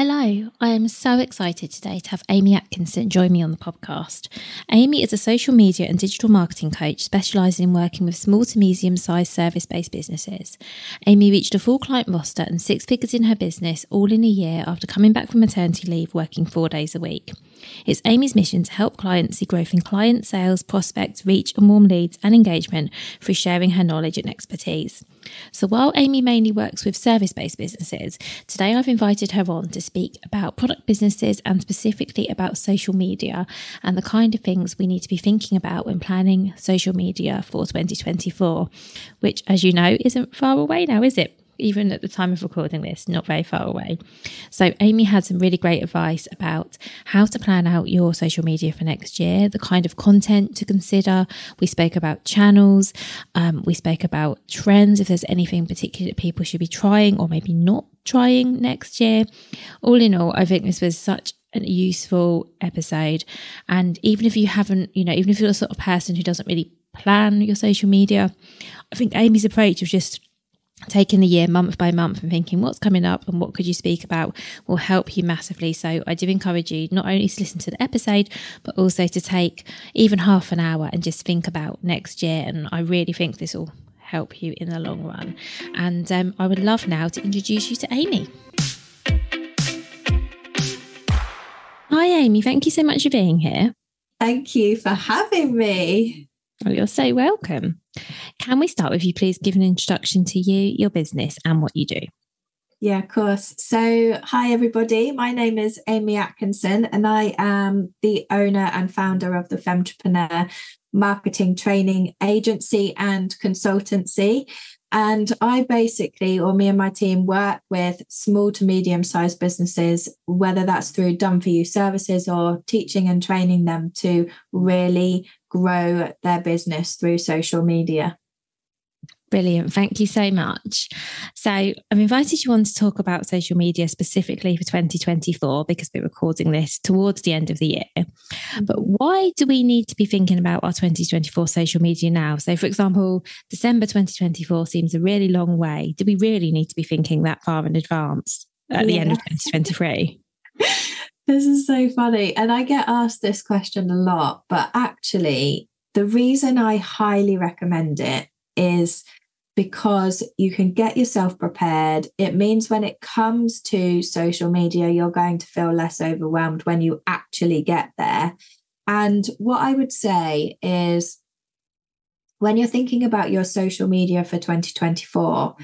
Hello, I am so excited today to have Amy Atkinson join me on the podcast. Amy is a social media and digital marketing coach specialising in working with small to medium sized service based businesses. Amy reached a full client roster and six figures in her business all in a year after coming back from maternity leave working four days a week. It's Amy's mission to help clients see growth in client sales, prospects, reach, and warm leads and engagement through sharing her knowledge and expertise. So while Amy mainly works with service based businesses, today I've invited her on to speak about product businesses and specifically about social media and the kind of things we need to be thinking about when planning social media for 2024, which, as you know, isn't far away now, is it? Even at the time of recording this, not very far away. So, Amy had some really great advice about how to plan out your social media for next year, the kind of content to consider. We spoke about channels, um, we spoke about trends, if there's anything particular that people should be trying or maybe not trying next year. All in all, I think this was such a useful episode. And even if you haven't, you know, even if you're the sort of person who doesn't really plan your social media, I think Amy's approach of just taking the year month by month and thinking what's coming up and what could you speak about will help you massively. So I do encourage you not only to listen to the episode, but also to take even half an hour and just think about next year. And I really think this will help you in the long run. And um, I would love now to introduce you to Amy. Hi, Amy. Thank you so much for being here. Thank you for having me. Well, you're so welcome. Can we start with you, please, give an introduction to you, your business, and what you do? Yeah, of course. So, hi, everybody. My name is Amy Atkinson, and I am the owner and founder of the Femtrepreneur marketing training agency and consultancy. And I basically, or me and my team, work with small to medium sized businesses, whether that's through done for you services or teaching and training them to really grow their business through social media. Brilliant. Thank you so much. So, I've invited you on to talk about social media specifically for 2024 because we're recording this towards the end of the year. Mm-hmm. But why do we need to be thinking about our 2024 social media now? So, for example, December 2024 seems a really long way. Do we really need to be thinking that far in advance at yeah. the end of 2023? this is so funny. And I get asked this question a lot, but actually, the reason I highly recommend it is because you can get yourself prepared. It means when it comes to social media, you're going to feel less overwhelmed when you actually get there. And what I would say is when you're thinking about your social media for 2024,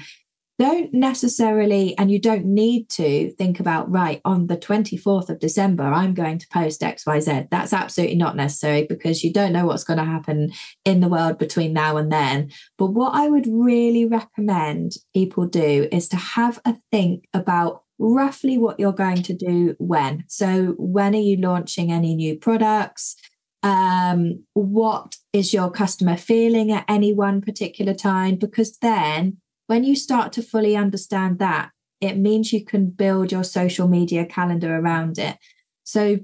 don't necessarily, and you don't need to think about, right, on the 24th of December, I'm going to post XYZ. That's absolutely not necessary because you don't know what's going to happen in the world between now and then. But what I would really recommend people do is to have a think about roughly what you're going to do when. So, when are you launching any new products? Um, what is your customer feeling at any one particular time? Because then when you start to fully understand that, it means you can build your social media calendar around it. So,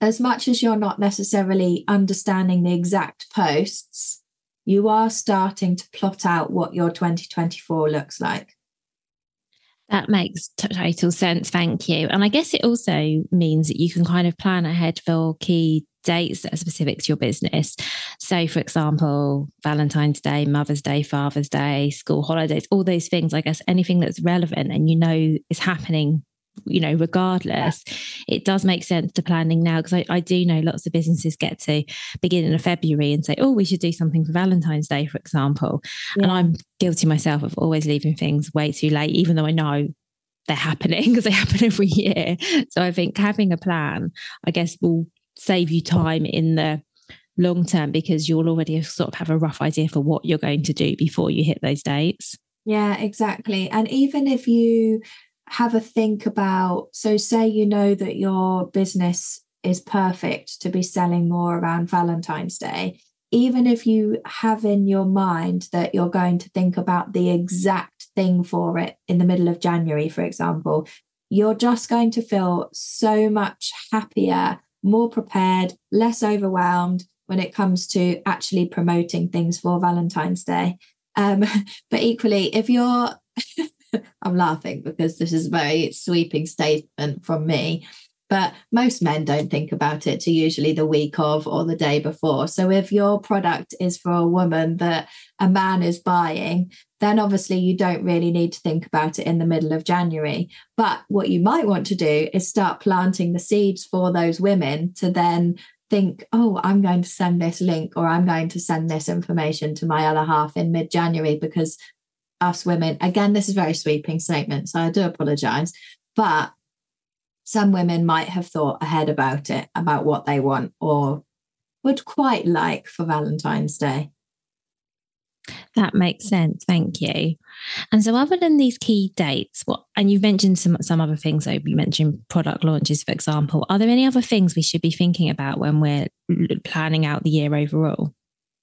as much as you're not necessarily understanding the exact posts, you are starting to plot out what your 2024 looks like. That makes total sense. Thank you. And I guess it also means that you can kind of plan ahead for key dates that are specific to your business. So, for example, Valentine's Day, Mother's Day, Father's Day, school holidays, all those things, I guess anything that's relevant and you know is happening you know, regardless, it does make sense to planning now because I, I, do know lots of businesses get to beginning of February and say, oh, we should do something for Valentine's Day, for example. Yeah. And I'm guilty myself of always leaving things way too late, even though I know they're happening because they happen every year. So I think having a plan, I guess, will save you time in the long term because you'll already sort of have a rough idea for what you're going to do before you hit those dates. Yeah, exactly. And even if you have a think about so say you know that your business is perfect to be selling more around Valentine's Day even if you have in your mind that you're going to think about the exact thing for it in the middle of January for example you're just going to feel so much happier more prepared less overwhelmed when it comes to actually promoting things for Valentine's Day um, but equally if you're I'm laughing because this is a very sweeping statement from me. But most men don't think about it to usually the week of or the day before. So if your product is for a woman that a man is buying, then obviously you don't really need to think about it in the middle of January. But what you might want to do is start planting the seeds for those women to then think, oh, I'm going to send this link or I'm going to send this information to my other half in mid January because us women, again, this is very sweeping statement, so I do apologize, but some women might have thought ahead about it, about what they want or would quite like for Valentine's Day. That makes sense. Thank you. And so, other than these key dates, what and you've mentioned some some other things. So you mentioned product launches, for example. Are there any other things we should be thinking about when we're planning out the year overall?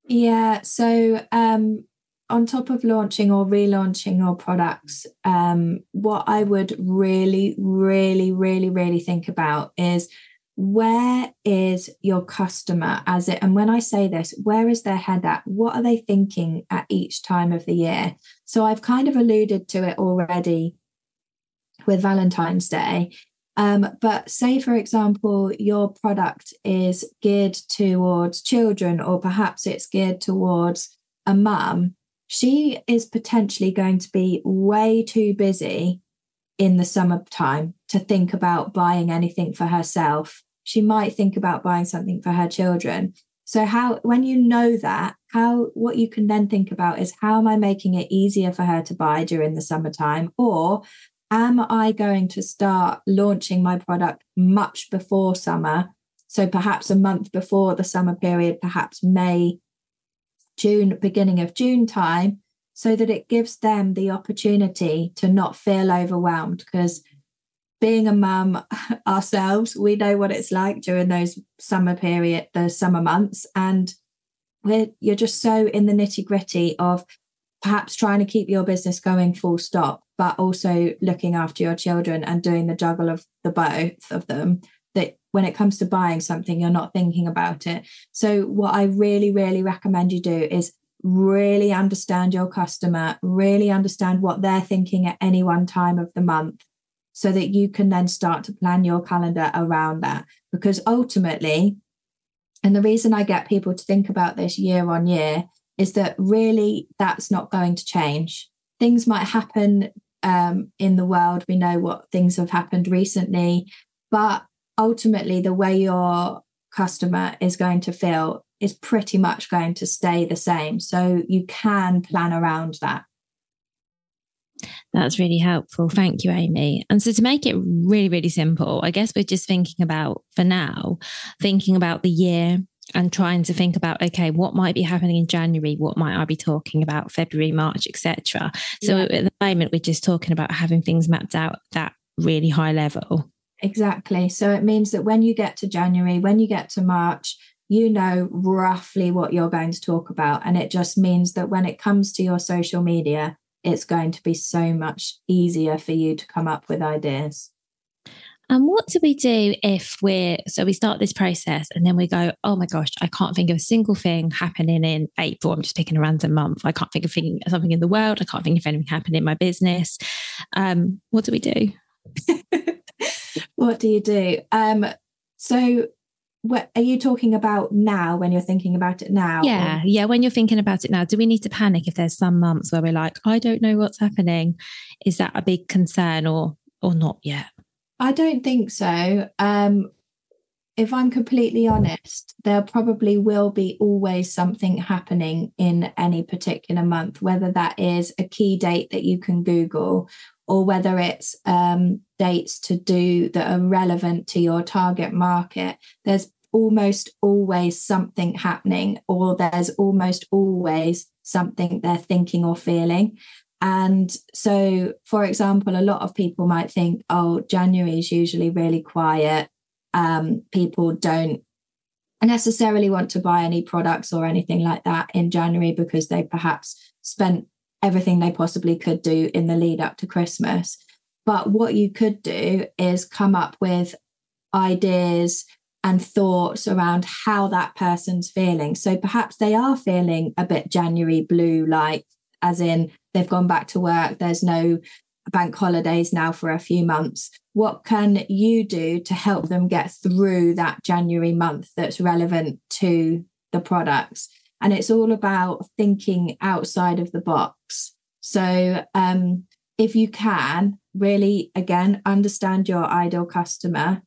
Yeah. So um, on top of launching or relaunching your products, um, what I would really, really, really, really think about is where is your customer as it and when i say this where is their head at? What are they thinking at each time of the year? So i've kind of alluded to it already with valentine's day. Um, but say for example your product is geared towards children or perhaps it's geared towards a mum she is potentially going to be way too busy in the summertime to think about buying anything for herself. She might think about buying something for her children. So how when you know that, how what you can then think about is how am I making it easier for her to buy during the summertime or am I going to start launching my product much before summer? So perhaps a month before the summer period, perhaps May, June, beginning of June time, so that it gives them the opportunity to not feel overwhelmed. Because being a mum ourselves, we know what it's like during those summer period, the summer months, and we're, you're just so in the nitty gritty of perhaps trying to keep your business going full stop, but also looking after your children and doing the juggle of the both of them that when it comes to buying something, you're not thinking about it. So, what I really, really recommend you do is really understand your customer, really understand what they're thinking at any one time of the month, so that you can then start to plan your calendar around that. Because ultimately, and the reason I get people to think about this year on year is that really that's not going to change. Things might happen um, in the world. We know what things have happened recently, but ultimately the way your customer is going to feel is pretty much going to stay the same. So you can plan around that. That's really helpful. Thank you, Amy. And so, to make it really, really simple, I guess we're just thinking about, for now, thinking about the year and trying to think about, okay, what might be happening in January? What might I be talking about February, March, etc. So, yeah. at the moment, we're just talking about having things mapped out that really high level. Exactly. So it means that when you get to January, when you get to March, you know roughly what you're going to talk about. And it just means that when it comes to your social media, it's going to be so much easier for you to come up with ideas. And what do we do if we're so we start this process and then we go, oh my gosh, I can't think of a single thing happening in April. I'm just picking a random month. I can't think of something in the world. I can't think of anything happening in my business. Um, what do we do? what do you do? Um, so what are you talking about now when you're thinking about it now? Yeah, or? yeah. When you're thinking about it now, do we need to panic if there's some months where we're like, I don't know what's happening? Is that a big concern or or not yet? I don't think so. Um, if I'm completely honest, there probably will be always something happening in any particular month, whether that is a key date that you can Google or whether it's um, dates to do that are relevant to your target market. There's almost always something happening, or there's almost always something they're thinking or feeling. And so, for example, a lot of people might think, oh, January is usually really quiet. Um, people don't necessarily want to buy any products or anything like that in January because they perhaps spent everything they possibly could do in the lead up to Christmas. But what you could do is come up with ideas and thoughts around how that person's feeling. So perhaps they are feeling a bit January blue, like as in they've gone back to work, there's no bank holidays now for a few months. What can you do to help them get through that January month that's relevant to the products? And it's all about thinking outside of the box. So, um, if you can, really, again, understand your ideal customer,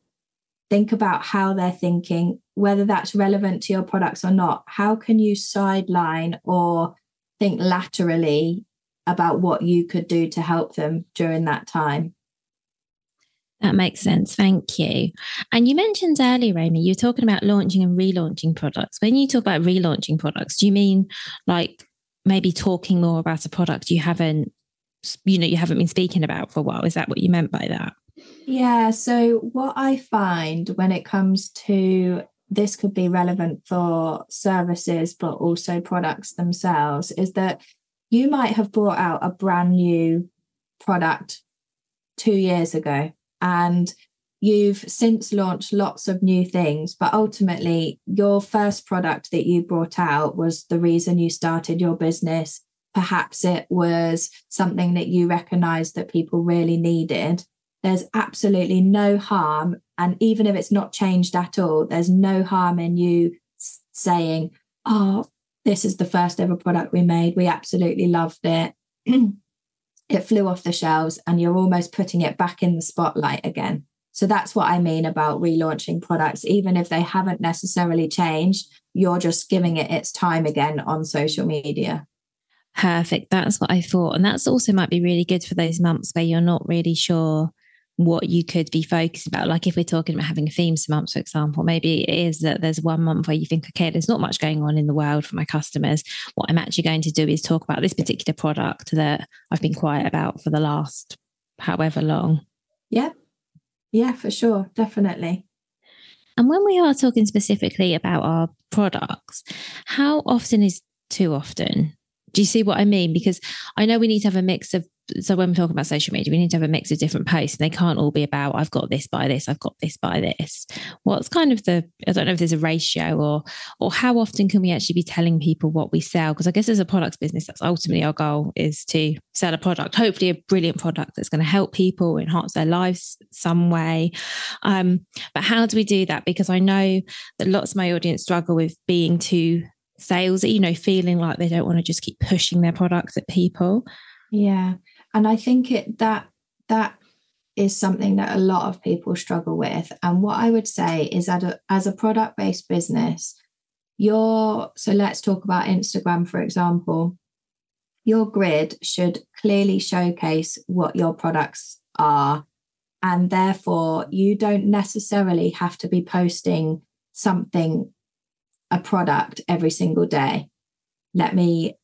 think about how they're thinking, whether that's relevant to your products or not. How can you sideline or think laterally about what you could do to help them during that time. That makes sense. Thank you. And you mentioned earlier, Amy, you were talking about launching and relaunching products. When you talk about relaunching products, do you mean like maybe talking more about a product you haven't, you know, you haven't been speaking about for a while? Is that what you meant by that? Yeah. So, what I find when it comes to this could be relevant for services, but also products themselves, is that you might have brought out a brand new product two years ago and you've since launched lots of new things but ultimately your first product that you brought out was the reason you started your business perhaps it was something that you recognized that people really needed there's absolutely no harm and even if it's not changed at all there's no harm in you saying oh this is the first ever product we made. We absolutely loved it. it flew off the shelves, and you're almost putting it back in the spotlight again. So that's what I mean about relaunching products. Even if they haven't necessarily changed, you're just giving it its time again on social media. Perfect. That's what I thought. And that's also might be really good for those months where you're not really sure what you could be focused about. Like if we're talking about having a themes month, for example, maybe it is that there's one month where you think, okay, there's not much going on in the world for my customers. What I'm actually going to do is talk about this particular product that I've been quiet about for the last however long. Yeah. Yeah, for sure. Definitely. And when we are talking specifically about our products, how often is too often? Do you see what I mean? Because I know we need to have a mix of so when we're talking about social media, we need to have a mix of different posts. And they can't all be about I've got this by this, I've got this by this. What's kind of the I don't know if there's a ratio or or how often can we actually be telling people what we sell? Because I guess as a products business, that's ultimately our goal is to sell a product, hopefully a brilliant product that's going to help people, enhance their lives some way. Um, but how do we do that? Because I know that lots of my audience struggle with being too salesy, you know, feeling like they don't want to just keep pushing their products at people. Yeah and i think it that that is something that a lot of people struggle with. And what i would say is that a, as a product based business your so let's talk about instagram for example. Your grid should clearly showcase what your products are. And therefore you don't necessarily have to be posting something a product every single day. Let me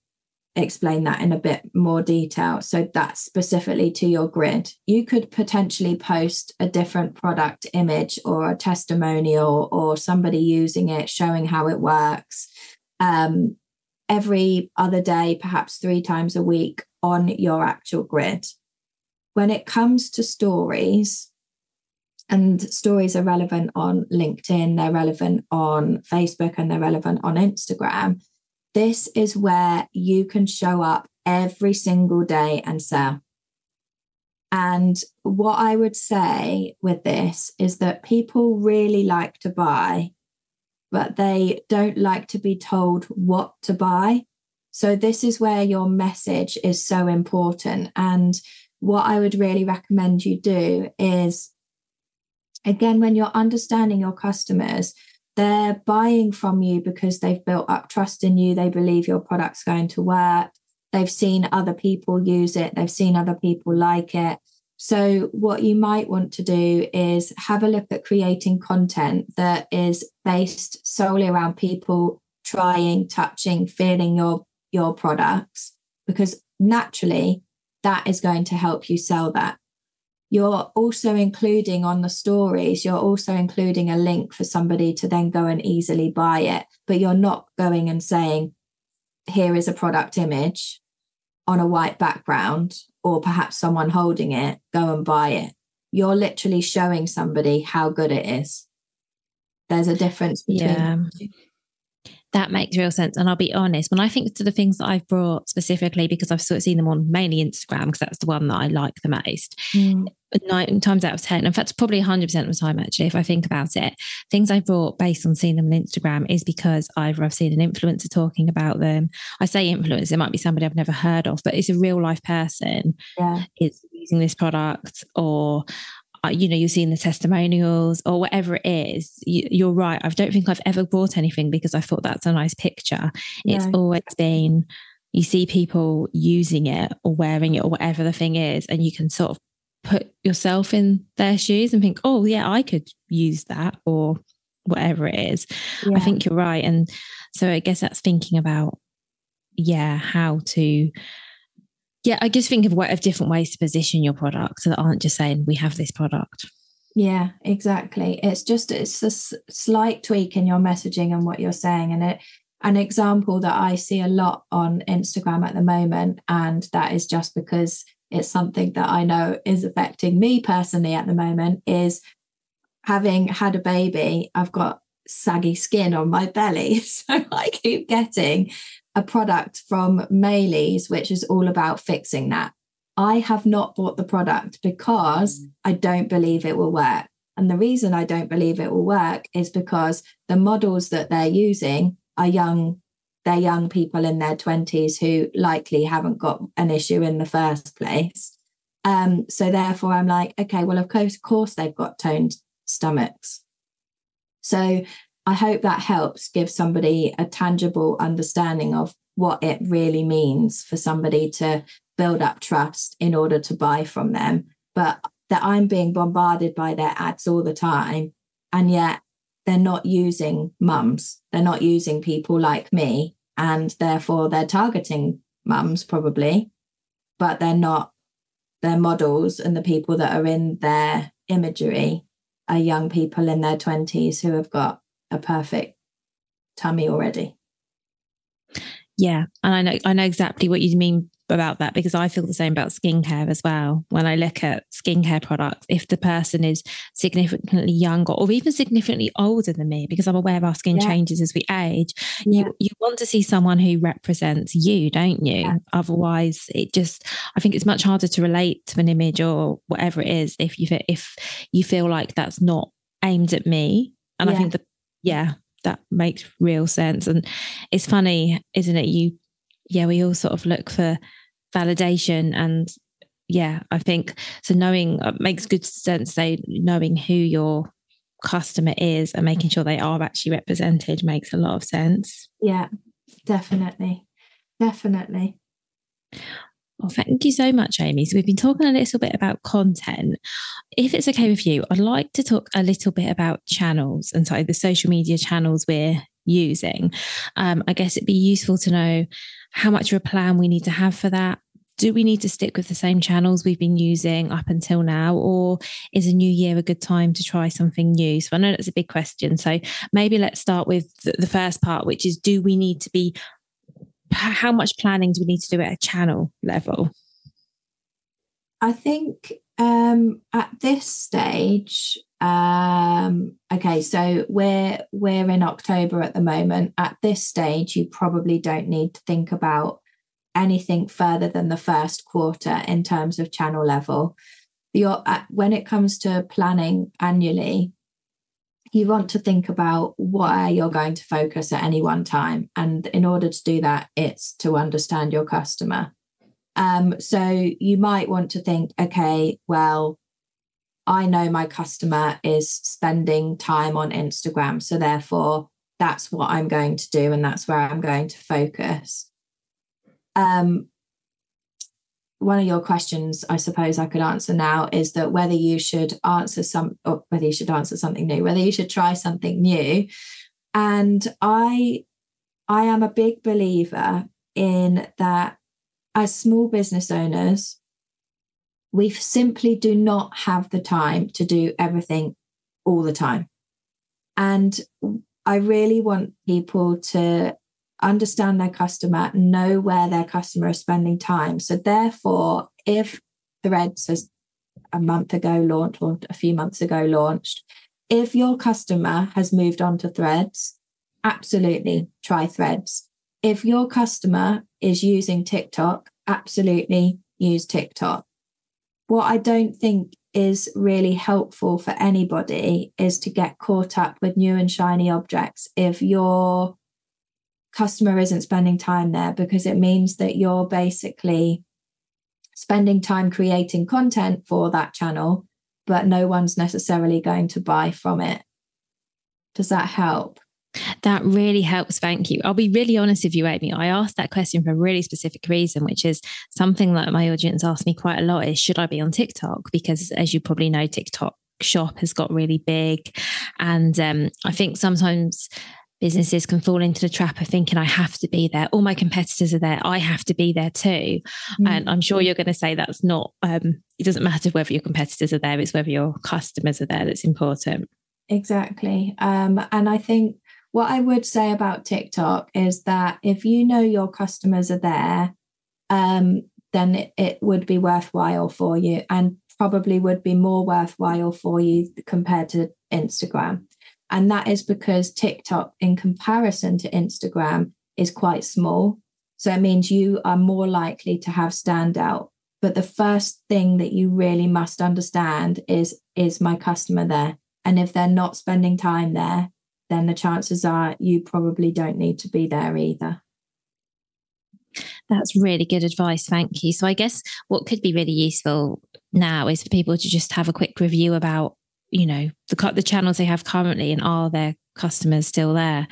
explain that in a bit more detail. So that's specifically to your grid. You could potentially post a different product image or a testimonial or somebody using it, showing how it works um, every other day, perhaps three times a week on your actual grid. When it comes to stories, and stories are relevant on LinkedIn, they're relevant on Facebook, and they're relevant on Instagram. This is where you can show up every single day and sell. And what I would say with this is that people really like to buy, but they don't like to be told what to buy. So, this is where your message is so important. And what I would really recommend you do is again, when you're understanding your customers, they're buying from you because they've built up trust in you. They believe your product's going to work. They've seen other people use it. They've seen other people like it. So, what you might want to do is have a look at creating content that is based solely around people trying, touching, feeling your, your products, because naturally that is going to help you sell that you're also including on the stories, you're also including a link for somebody to then go and easily buy it. But you're not going and saying, here is a product image on a white background, or perhaps someone holding it, go and buy it. You're literally showing somebody how good it is. There's a difference between. Yeah that makes real sense. And I'll be honest, when I think to the things that I've brought specifically, because I've sort of seen them on mainly Instagram, because that's the one that I like the most. Mm. Nine times out of 10, in fact, probably 100% of the time, actually, if I think about it, things I've brought based on seeing them on Instagram is because either I've seen an influencer talking about them. I say influencer, it might be somebody I've never heard of, but it's a real life person yeah. is using this product, or Uh, you know, you're seeing the testimonials or whatever it is, you, are right. I don't think I've ever bought anything because I thought that's a nice picture. It's always been you see people using it or wearing it or whatever the thing is, and you can sort of put yourself in their shoes and think, oh, yeah, I could use that or whatever it is. Yeah. I think you're right. And so I guess that's thinking about, yeah, how to yeah, I just think of what of different ways to position your product so that aren't just saying we have this product. Yeah, exactly. It's just it's a slight tweak in your messaging and what you're saying, and it an example that I see a lot on Instagram at the moment, and that is just because it's something that I know is affecting me personally at the moment. Is having had a baby, I've got saggy skin on my belly, so I keep getting a product from Maylis, which is all about fixing that. I have not bought the product because mm. I don't believe it will work. And the reason I don't believe it will work is because the models that they're using are young, they're young people in their 20s who likely haven't got an issue in the first place. Um, so therefore, I'm like, okay, well, of course, of course, they've got toned stomachs. So I hope that helps give somebody a tangible understanding of what it really means for somebody to build up trust in order to buy from them. But that I'm being bombarded by their ads all the time. And yet they're not using mums, they're not using people like me. And therefore they're targeting mums probably, but they're not their models and the people that are in their imagery are young people in their 20s who have got a perfect tummy already. Yeah, and I know I know exactly what you mean about that because I feel the same about skincare as well. When I look at skincare products, if the person is significantly younger or even significantly older than me, because I'm aware of our skin yeah. changes as we age, yeah. you you want to see someone who represents you, don't you? Yeah. Otherwise, it just I think it's much harder to relate to an image or whatever it is if you if you feel like that's not aimed at me. And I think the yeah, that makes real sense. And it's funny, isn't it? You, yeah, we all sort of look for validation and yeah, I think so. Knowing uh, makes good sense. Say knowing who your customer is and making sure they are actually represented makes a lot of sense. Yeah, definitely, definitely. Well, thank you so much, Amy. So, we've been talking a little bit about content. If it's okay with you, I'd like to talk a little bit about channels and so the social media channels we're using. Um, I guess it'd be useful to know how much of a plan we need to have for that. Do we need to stick with the same channels we've been using up until now, or is a new year a good time to try something new? So I know that's a big question. So maybe let's start with the first part, which is do we need to be how much planning do we need to do at a channel level? I think Um, at this stage, um, okay, so we're we're in October at the moment. At this stage, you probably don't need to think about anything further than the first quarter in terms of channel level. Your uh, when it comes to planning annually, you want to think about where you're going to focus at any one time, and in order to do that, it's to understand your customer. Um, so you might want to think, okay, well, I know my customer is spending time on Instagram. So therefore, that's what I'm going to do, and that's where I'm going to focus. Um, one of your questions, I suppose I could answer now, is that whether you should answer some, or whether you should answer something new, whether you should try something new. And I, I am a big believer in that as small business owners, we simply do not have the time to do everything all the time. And I really want people to understand their customer, know where their customer is spending time. So, therefore, if Threads has a month ago launched or a few months ago launched, if your customer has moved on to Threads, absolutely try Threads. If your customer is using TikTok, absolutely use TikTok. What I don't think is really helpful for anybody is to get caught up with new and shiny objects if your customer isn't spending time there because it means that you're basically spending time creating content for that channel, but no one's necessarily going to buy from it. Does that help? That really helps. Thank you. I'll be really honest with you, Amy. I asked that question for a really specific reason, which is something that my audience asked me quite a lot is should I be on TikTok? Because as you probably know, TikTok shop has got really big. And um, I think sometimes businesses can fall into the trap of thinking I have to be there. All my competitors are there. I have to be there too. Mm. And I'm sure you're going to say that's not, um, it doesn't matter whether your competitors are there, it's whether your customers are there that's important. Exactly. Um, and I think what I would say about TikTok is that if you know your customers are there, um, then it, it would be worthwhile for you and probably would be more worthwhile for you compared to Instagram. And that is because TikTok, in comparison to Instagram, is quite small. So it means you are more likely to have standout. But the first thing that you really must understand is is my customer there? And if they're not spending time there, then the chances are you probably don't need to be there either. That's really good advice. Thank you. So, I guess what could be really useful now is for people to just have a quick review about, you know, the, the channels they have currently and are their customers still there.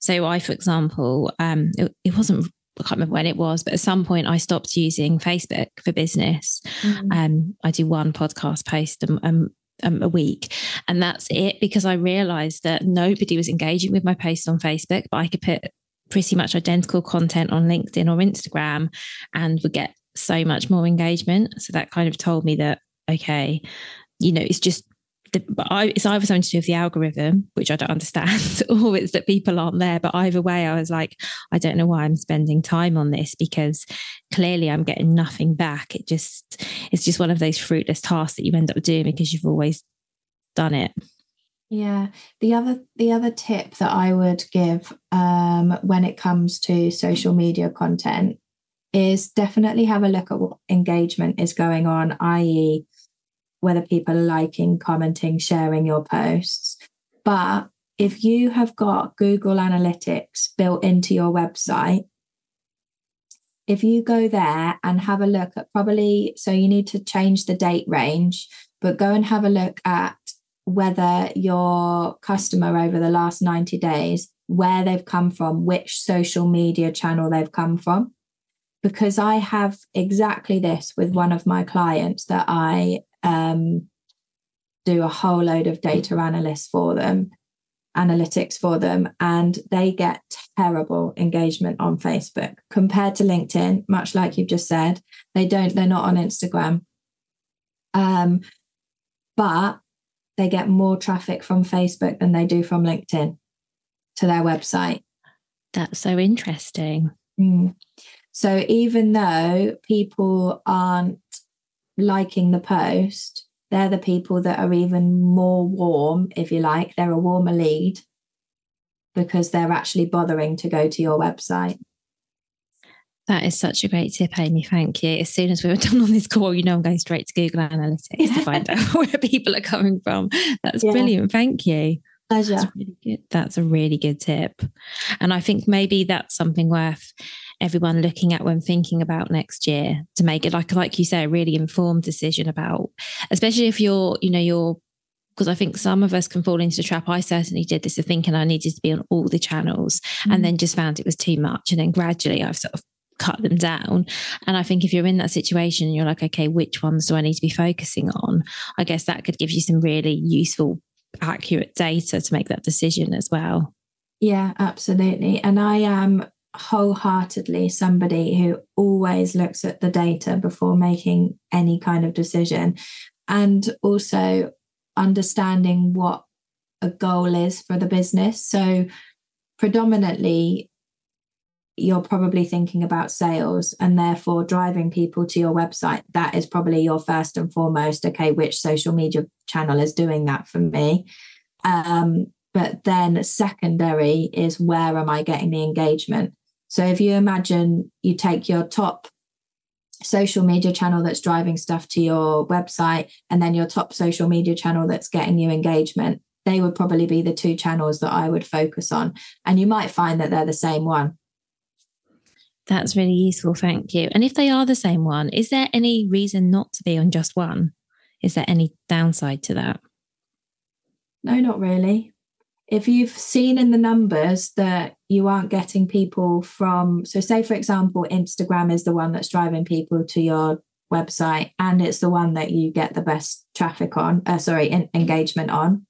So, I, for example, um, it, it wasn't I can't remember when it was, but at some point I stopped using Facebook for business. Mm-hmm. Um, I do one podcast post a, a, um, a week. And that's it because I realized that nobody was engaging with my posts on Facebook, but I could put pretty much identical content on LinkedIn or Instagram and would get so much more engagement. So that kind of told me that, okay, you know, it's just the, I, it's either something to do with the algorithm, which I don't understand, or it's that people aren't there. But either way, I was like, I don't know why I'm spending time on this because clearly I'm getting nothing back. It just, it's just one of those fruitless tasks that you end up doing because you've always done it. Yeah. The other the other tip that I would give um, when it comes to social media content is definitely have a look at what engagement is going on, i.e., whether people are liking, commenting, sharing your posts. But if you have got Google Analytics built into your website, if you go there and have a look at probably, so you need to change the date range, but go and have a look at whether your customer over the last 90 days, where they've come from, which social media channel they've come from. Because I have exactly this with one of my clients that I um, do a whole load of data analysts for them, analytics for them, and they get terrible engagement on Facebook compared to LinkedIn. Much like you've just said, they don't. They're not on Instagram, um, but they get more traffic from Facebook than they do from LinkedIn to their website. That's so interesting. Mm. So even though people aren't liking the post, they're the people that are even more warm, if you like. They're a warmer lead because they're actually bothering to go to your website. That is such a great tip, Amy. Thank you. As soon as we were done on this call, you know I'm going straight to Google Analytics to find out where people are coming from. That's yeah. brilliant. Thank you. Pleasure. That's, really good. that's a really good tip. And I think maybe that's something worth everyone looking at when thinking about next year to make it like like you say a really informed decision about especially if you're you know you're because I think some of us can fall into the trap. I certainly did this of thinking I needed to be on all the channels mm. and then just found it was too much. And then gradually I've sort of cut them down. And I think if you're in that situation, you're like, okay, which ones do I need to be focusing on? I guess that could give you some really useful, accurate data to make that decision as well. Yeah, absolutely. And I am wholeheartedly somebody who always looks at the data before making any kind of decision and also understanding what a goal is for the business. So, predominantly, you're probably thinking about sales and therefore driving people to your website. That is probably your first and foremost. Okay, which social media channel is doing that for me? Um, but then secondary is where am I getting the engagement? So if you imagine you take your top social media channel that's driving stuff to your website and then your top social media channel that's getting you engagement, they would probably be the two channels that I would focus on. And you might find that they're the same one. That's really useful. Thank you. And if they are the same one, is there any reason not to be on just one? Is there any downside to that? No, not really. If you've seen in the numbers that you aren't getting people from, so say, for example, Instagram is the one that's driving people to your website and it's the one that you get the best traffic on, uh, sorry, in, engagement on.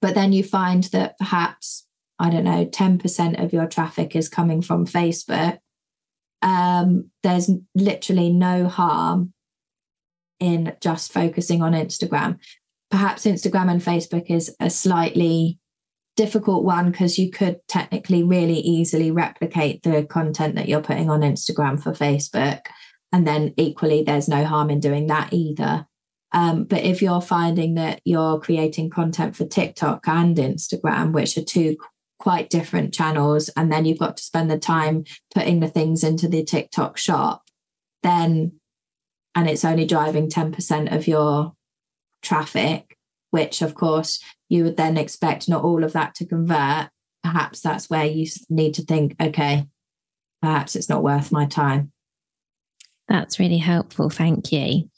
But then you find that perhaps I don't know, 10% of your traffic is coming from Facebook, um, there's literally no harm in just focusing on Instagram. Perhaps Instagram and Facebook is a slightly difficult one because you could technically really easily replicate the content that you're putting on Instagram for Facebook. And then equally, there's no harm in doing that either. Um, but if you're finding that you're creating content for TikTok and Instagram, which are two quite different channels and then you've got to spend the time putting the things into the TikTok shop, then and it's only driving 10% of your traffic, which of course you would then expect not all of that to convert. Perhaps that's where you need to think, okay, perhaps it's not worth my time. That's really helpful. Thank you.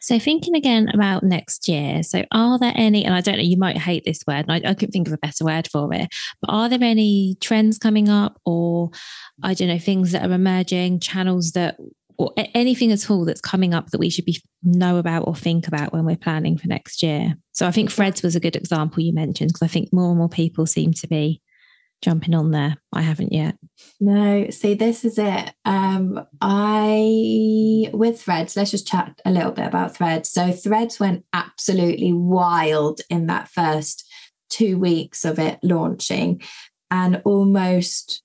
So, thinking again about next year, so are there any, and I don't know, you might hate this word, I, I couldn't think of a better word for it, but are there any trends coming up or I don't know, things that are emerging, channels that, or anything at all that's coming up that we should be know about or think about when we're planning for next year? So, I think Threads was a good example you mentioned because I think more and more people seem to be jumping on there. I haven't yet. No, see, this is it. Um, I with Threads. Let's just chat a little bit about Threads. So Threads went absolutely wild in that first two weeks of it launching, and almost,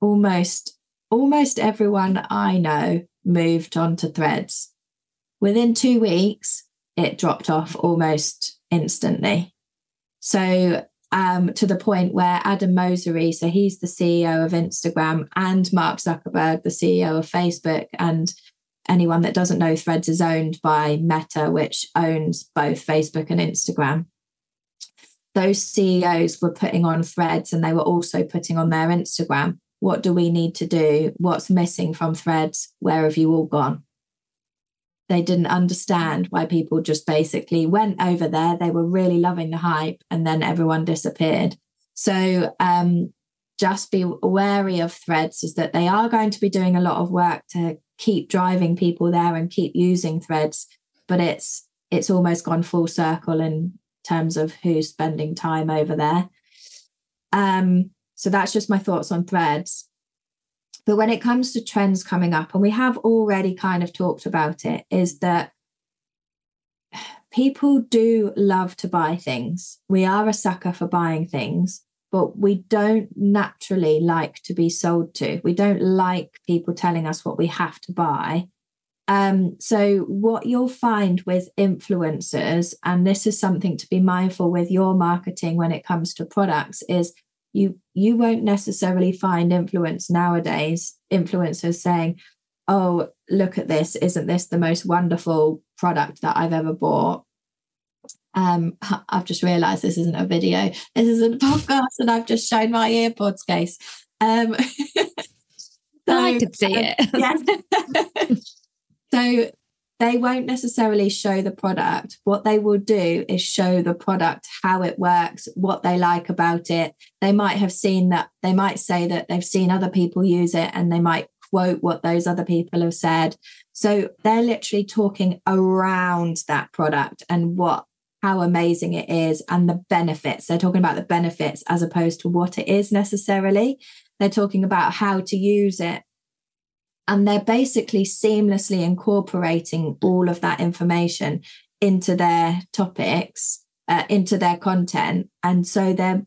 almost, almost everyone I know moved on to Threads. Within two weeks, it dropped off almost instantly. So um, to the point where Adam Mosseri, so he's the CEO of Instagram, and Mark Zuckerberg, the CEO of Facebook, and anyone that doesn't know, Threads is owned by Meta, which owns both Facebook and Instagram. Those CEOs were putting on Threads and they were also putting on their Instagram. What do we need to do? What's missing from Threads? Where have you all gone? they didn't understand why people just basically went over there. They were really loving the hype, and then everyone disappeared. So um, just be wary of threads is that they are going to be doing a lot of work to keep driving people there and keep using threads, but it's it's almost gone full circle in terms of who's spending time over there. Um, so that's just my thoughts on threads. But when it comes to trends coming up, and we have already kind of talked about it, is that people do love to buy things. We are a sucker for buying things, but we don't naturally like to be sold to. We don't like people telling us what we have to buy. Um, so, what you'll find with influencers, and this is something to be mindful with your marketing when it comes to products, is you you won't necessarily find influence nowadays. Influencers saying oh look at this. Isn't this the most wonderful product that i've ever bought? Um i've just realized this isn't a video. This isn't a podcast and i've just shown my AirPods case. Um so, i could see um, it. yeah. So they won't necessarily show the product. What they will do is show the product, how it works, what they like about it. They might have seen that, they might say that they've seen other people use it and they might quote what those other people have said. So they're literally talking around that product and what how amazing it is and the benefits. They're talking about the benefits as opposed to what it is necessarily. They're talking about how to use it and they're basically seamlessly incorporating all of that information into their topics, uh, into their content. And so they're,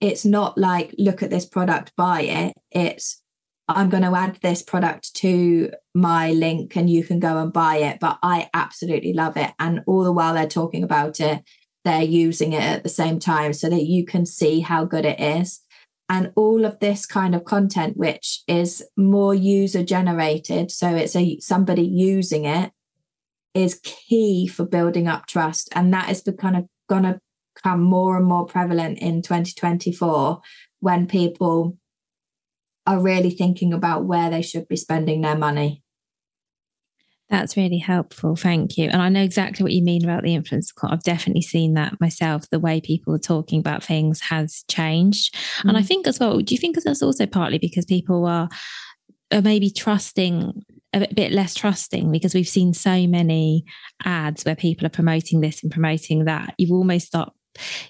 it's not like, look at this product, buy it. It's, I'm going to add this product to my link and you can go and buy it. But I absolutely love it. And all the while they're talking about it, they're using it at the same time so that you can see how good it is and all of this kind of content which is more user generated so it's a somebody using it is key for building up trust. And that is kind of going to become more and more prevalent in 2024 when people are really thinking about where they should be spending their money that's really helpful. Thank you. And I know exactly what you mean about the influence. I've definitely seen that myself. The way people are talking about things has changed. Mm-hmm. And I mm. think as well, do you think that's also partly because people are, are maybe trusting a bit less trusting because we've seen so many ads where people are promoting this and promoting that. You've almost start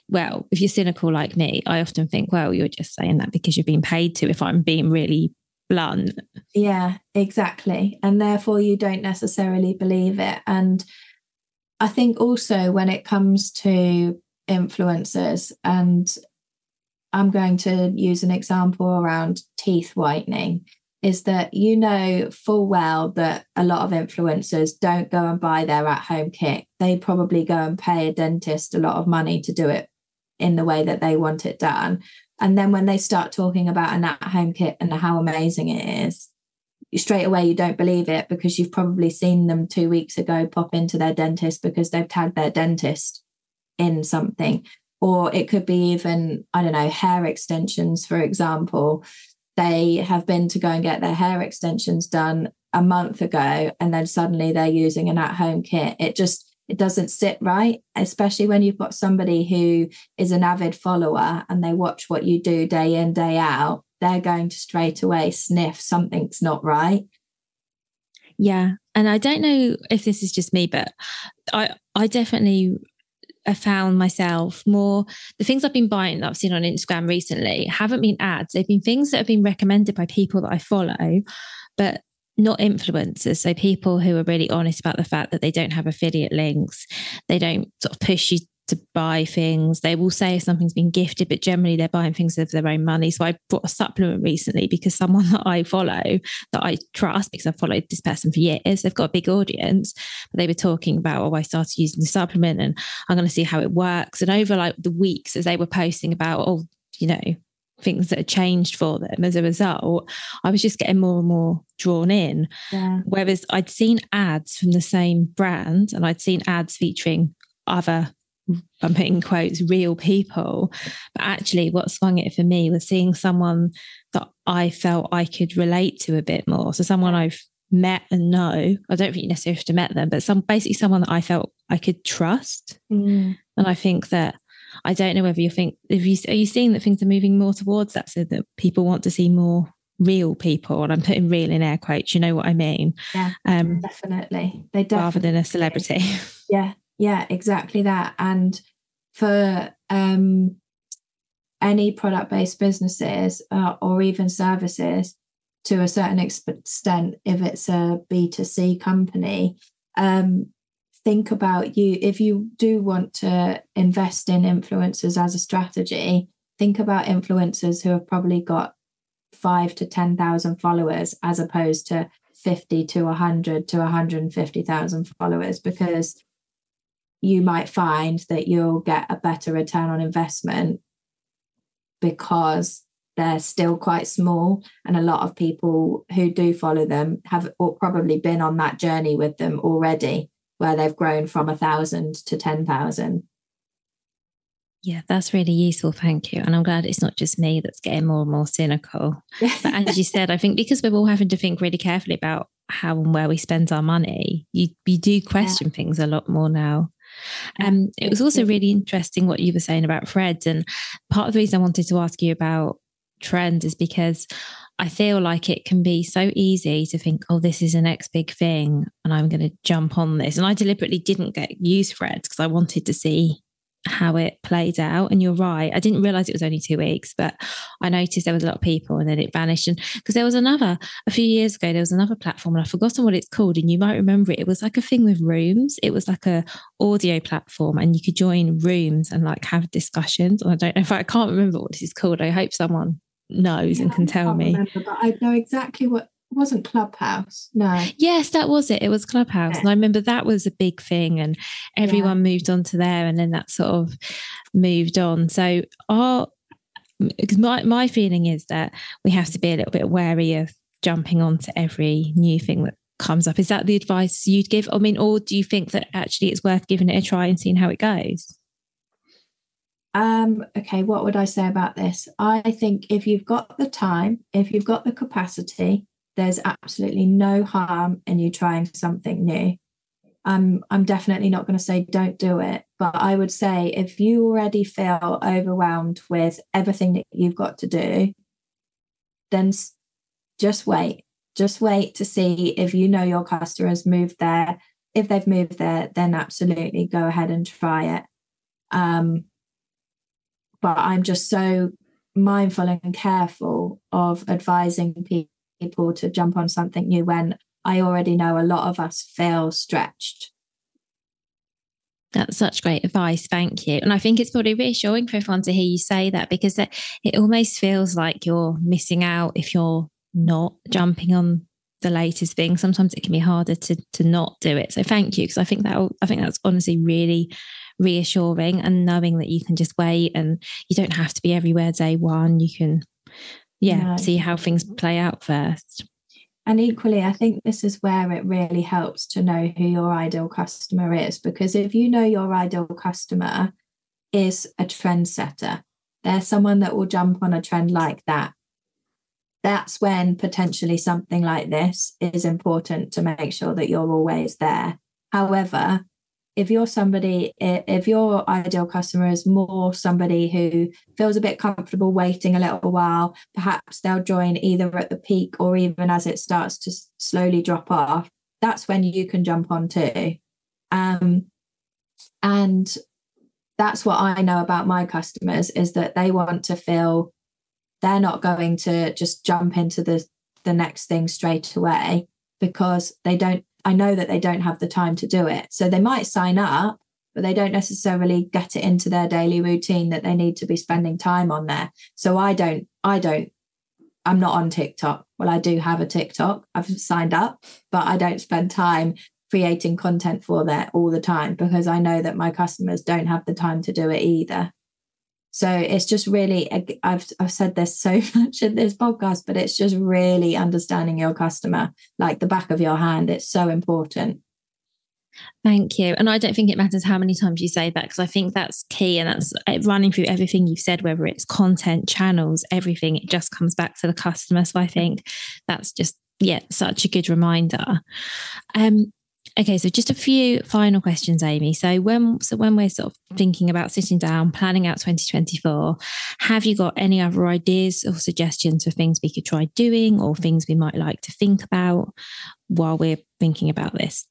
well, if you're cynical like me, I often think, well, you're just saying that because you're being paid to, if I'm being really blunt. Yeah, exactly. And therefore, you don't necessarily believe it. And I think also when it comes to influencers, and I'm going to use an example around teeth whitening, is that you know full well that a lot of influencers don't go and buy their at home kit. They probably go and pay a dentist a lot of money to do it in the way that they want it done. And then when they start talking about an at home kit and how amazing it is, straight away you don't believe it because you've probably seen them two weeks ago pop into their dentist because they've tagged their dentist in something. Or it could be even, I don't know, hair extensions, for example. They have been to go and get their hair extensions done a month ago, and then suddenly they're using an at home kit. It just, it doesn't sit right, especially when you've got somebody who is an avid follower and they watch what you do day in, day out. They're going to straight away sniff something's not right. Yeah. And I don't know if this is just me, but I, I definitely have found myself more the things I've been buying that I've seen on Instagram recently haven't been ads. They've been things that have been recommended by people that I follow, but not influencers. So people who are really honest about the fact that they don't have affiliate links, they don't sort of push you to buy things. They will say if something's been gifted, but generally they're buying things of their own money. So I bought a supplement recently because someone that I follow, that I trust, because I've followed this person for years, they've got a big audience. But they were talking about, oh, I started using the supplement and I'm going to see how it works. And over like the weeks as they were posting about, oh, you know, things that had changed for them as a result, I was just getting more and more drawn in. Yeah. Whereas I'd seen ads from the same brand and I'd seen ads featuring other, I'm putting quotes, real people. But actually, what swung it for me was seeing someone that I felt I could relate to a bit more. So, someone I've met and know. I don't think you necessarily have to met them, but some basically someone that I felt I could trust. Mm. And I think that I don't know whether you think if you are you seeing that things are moving more towards that, so that people want to see more real people, and I'm putting real in air quotes. You know what I mean? Yeah, um, definitely. They definitely rather than a celebrity. Yeah, yeah, exactly that. And for um, any product-based businesses uh, or even services, to a certain extent, if it's a B2C company, um, think about you if you do want to invest in influencers as a strategy think about influencers who have probably got five to ten thousand followers as opposed to 50 to 100 to 150,000 followers because you might find that you'll get a better return on investment because they're still quite small and a lot of people who do follow them have or probably been on that journey with them already where they've grown from a thousand to 10,000 yeah, that's really useful. Thank you. And I'm glad it's not just me that's getting more and more cynical. But as you said, I think because we're all having to think really carefully about how and where we spend our money, you, you do question yeah. things a lot more now. Um, it was also really interesting what you were saying about threads. And part of the reason I wanted to ask you about trends is because I feel like it can be so easy to think, oh, this is the next big thing, and I'm going to jump on this. And I deliberately didn't get use threads because I wanted to see how it played out. And you're right. I didn't realize it was only two weeks, but I noticed there was a lot of people and then it vanished. And because there was another, a few years ago, there was another platform and I've forgotten what it's called. And you might remember it. It was like a thing with rooms. It was like a audio platform and you could join rooms and like have discussions. And I don't know if I, I can't remember what this is called. I hope someone knows yeah, and can tell me. Remember, but I know exactly what wasn't Clubhouse. No. Yes, that was it. It was Clubhouse. Yeah. And I remember that was a big thing and everyone yeah. moved on to there and then that sort of moved on. So our because my, my feeling is that we have to be a little bit wary of jumping onto every new thing that comes up. Is that the advice you'd give? I mean, or do you think that actually it's worth giving it a try and seeing how it goes? Um, okay, what would I say about this? I think if you've got the time, if you've got the capacity, there's absolutely no harm in you trying something new. Um, I'm definitely not going to say don't do it, but I would say if you already feel overwhelmed with everything that you've got to do, then just wait. Just wait to see if you know your customers moved there. If they've moved there, then absolutely go ahead and try it. Um, but I'm just so mindful and careful of advising people to jump on something new when I already know a lot of us feel stretched. That's such great advice. Thank you. And I think it's probably reassuring for everyone to hear you say that because it, it almost feels like you're missing out if you're not jumping on the latest thing. Sometimes it can be harder to to not do it. So thank you because I think that I think that's honestly really reassuring and knowing that you can just wait and you don't have to be everywhere day one. You can yeah, see how things play out first. And equally, I think this is where it really helps to know who your ideal customer is. Because if you know your ideal customer is a trendsetter, they're someone that will jump on a trend like that. That's when potentially something like this is important to make sure that you're always there. However, if you're somebody, if your ideal customer is more somebody who feels a bit comfortable waiting a little while, perhaps they'll join either at the peak or even as it starts to slowly drop off. That's when you can jump on too. Um, and that's what I know about my customers is that they want to feel they're not going to just jump into the the next thing straight away because they don't I know that they don't have the time to do it. So they might sign up, but they don't necessarily get it into their daily routine that they need to be spending time on there. So I don't, I don't, I'm not on TikTok. Well, I do have a TikTok. I've signed up, but I don't spend time creating content for that all the time because I know that my customers don't have the time to do it either. So it's just really, I've, I've said this so much in this podcast, but it's just really understanding your customer like the back of your hand. It's so important. Thank you. And I don't think it matters how many times you say that because I think that's key. And that's uh, running through everything you've said, whether it's content, channels, everything, it just comes back to the customer. So I think that's just, yeah, such a good reminder. Um, Okay, so just a few final questions, Amy. So when so when we're sort of thinking about sitting down, planning out 2024, have you got any other ideas or suggestions for things we could try doing or things we might like to think about while we're thinking about this?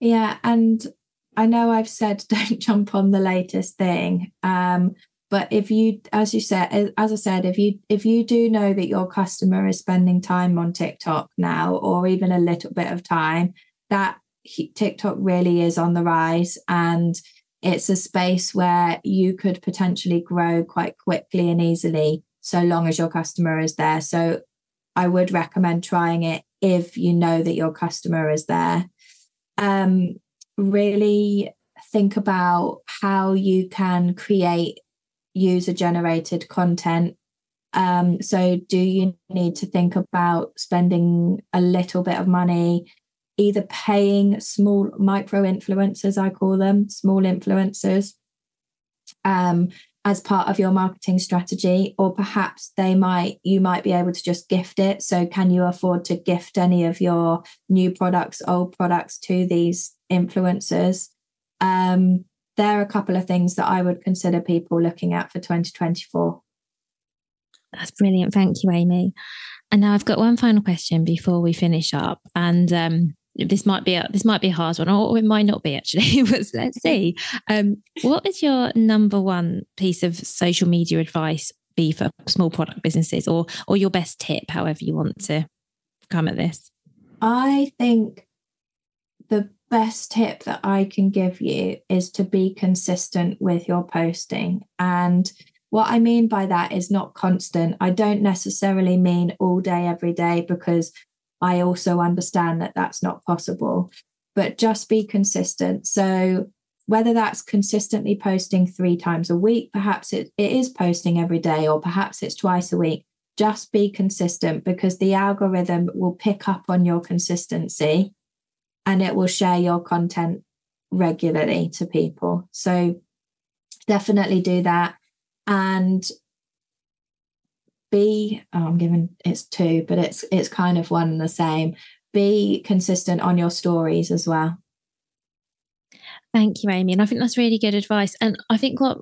Yeah, and I know I've said don't jump on the latest thing. Um, but if you as you said as i said if you if you do know that your customer is spending time on tiktok now or even a little bit of time that TikTok really is on the rise and it's a space where you could potentially grow quite quickly and easily so long as your customer is there. So I would recommend trying it if you know that your customer is there. Um, really think about how you can create user generated content. Um, so, do you need to think about spending a little bit of money, either paying small micro influencers, I call them small influencers, um, as part of your marketing strategy, or perhaps they might you might be able to just gift it. So, can you afford to gift any of your new products, old products to these influencers? Um, there are a couple of things that I would consider people looking at for 2024. That's brilliant. Thank you, Amy. And now I've got one final question before we finish up. And um, this might be a this might be a hard one, or it might not be actually. but let's see. Um, what is your number one piece of social media advice be for small product businesses, or or your best tip, however you want to come at this? I think the best tip that I can give you is to be consistent with your posting. And what I mean by that is not constant. I don't necessarily mean all day, every day, because I also understand that that's not possible, but just be consistent. So, whether that's consistently posting three times a week, perhaps it, it is posting every day, or perhaps it's twice a week, just be consistent because the algorithm will pick up on your consistency and it will share your content regularly to people. So definitely do that. And be, oh, I'm giving it's two, but it's it's kind of one and the same. Be consistent on your stories as well. Thank you, Amy. And I think that's really good advice. And I think what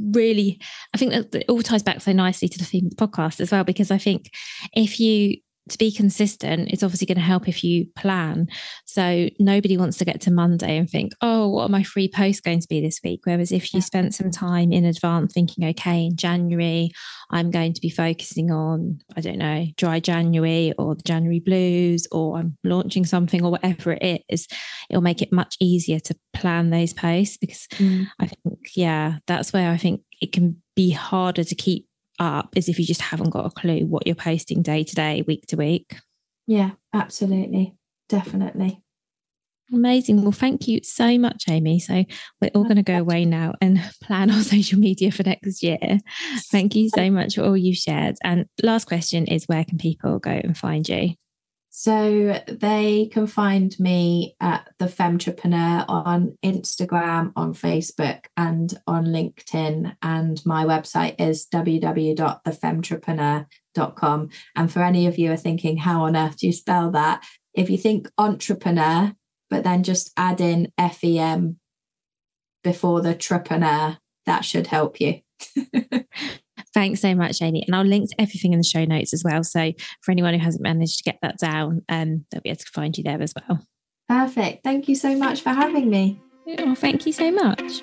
really, I think that it all ties back so nicely to the theme of the podcast as well, because I think if you to be consistent it's obviously going to help if you plan. So nobody wants to get to monday and think oh what are my free posts going to be this week? Whereas if you spent some time in advance thinking okay in january i'm going to be focusing on i don't know dry january or the january blues or i'm launching something or whatever it is it'll make it much easier to plan those posts because mm. i think yeah that's where i think it can be harder to keep up is if you just haven't got a clue what you're posting day to day, week to week. Yeah, absolutely. Definitely. Amazing. Well, thank you so much, Amy. So we're all going to go away now and plan our social media for next year. Thank you so much for all you've shared. And last question is where can people go and find you? So they can find me at the Femtrepreneur on Instagram, on Facebook, and on LinkedIn. And my website is www.thefemtrepreneur.com. And for any of you are thinking, how on earth do you spell that? If you think entrepreneur, but then just add in FEM before the trepreneur, that should help you. Thanks so much, Amy. And I'll link to everything in the show notes as well. So for anyone who hasn't managed to get that down, um, they'll be able to find you there as well. Perfect. Thank you so much for having me. Oh, thank you so much.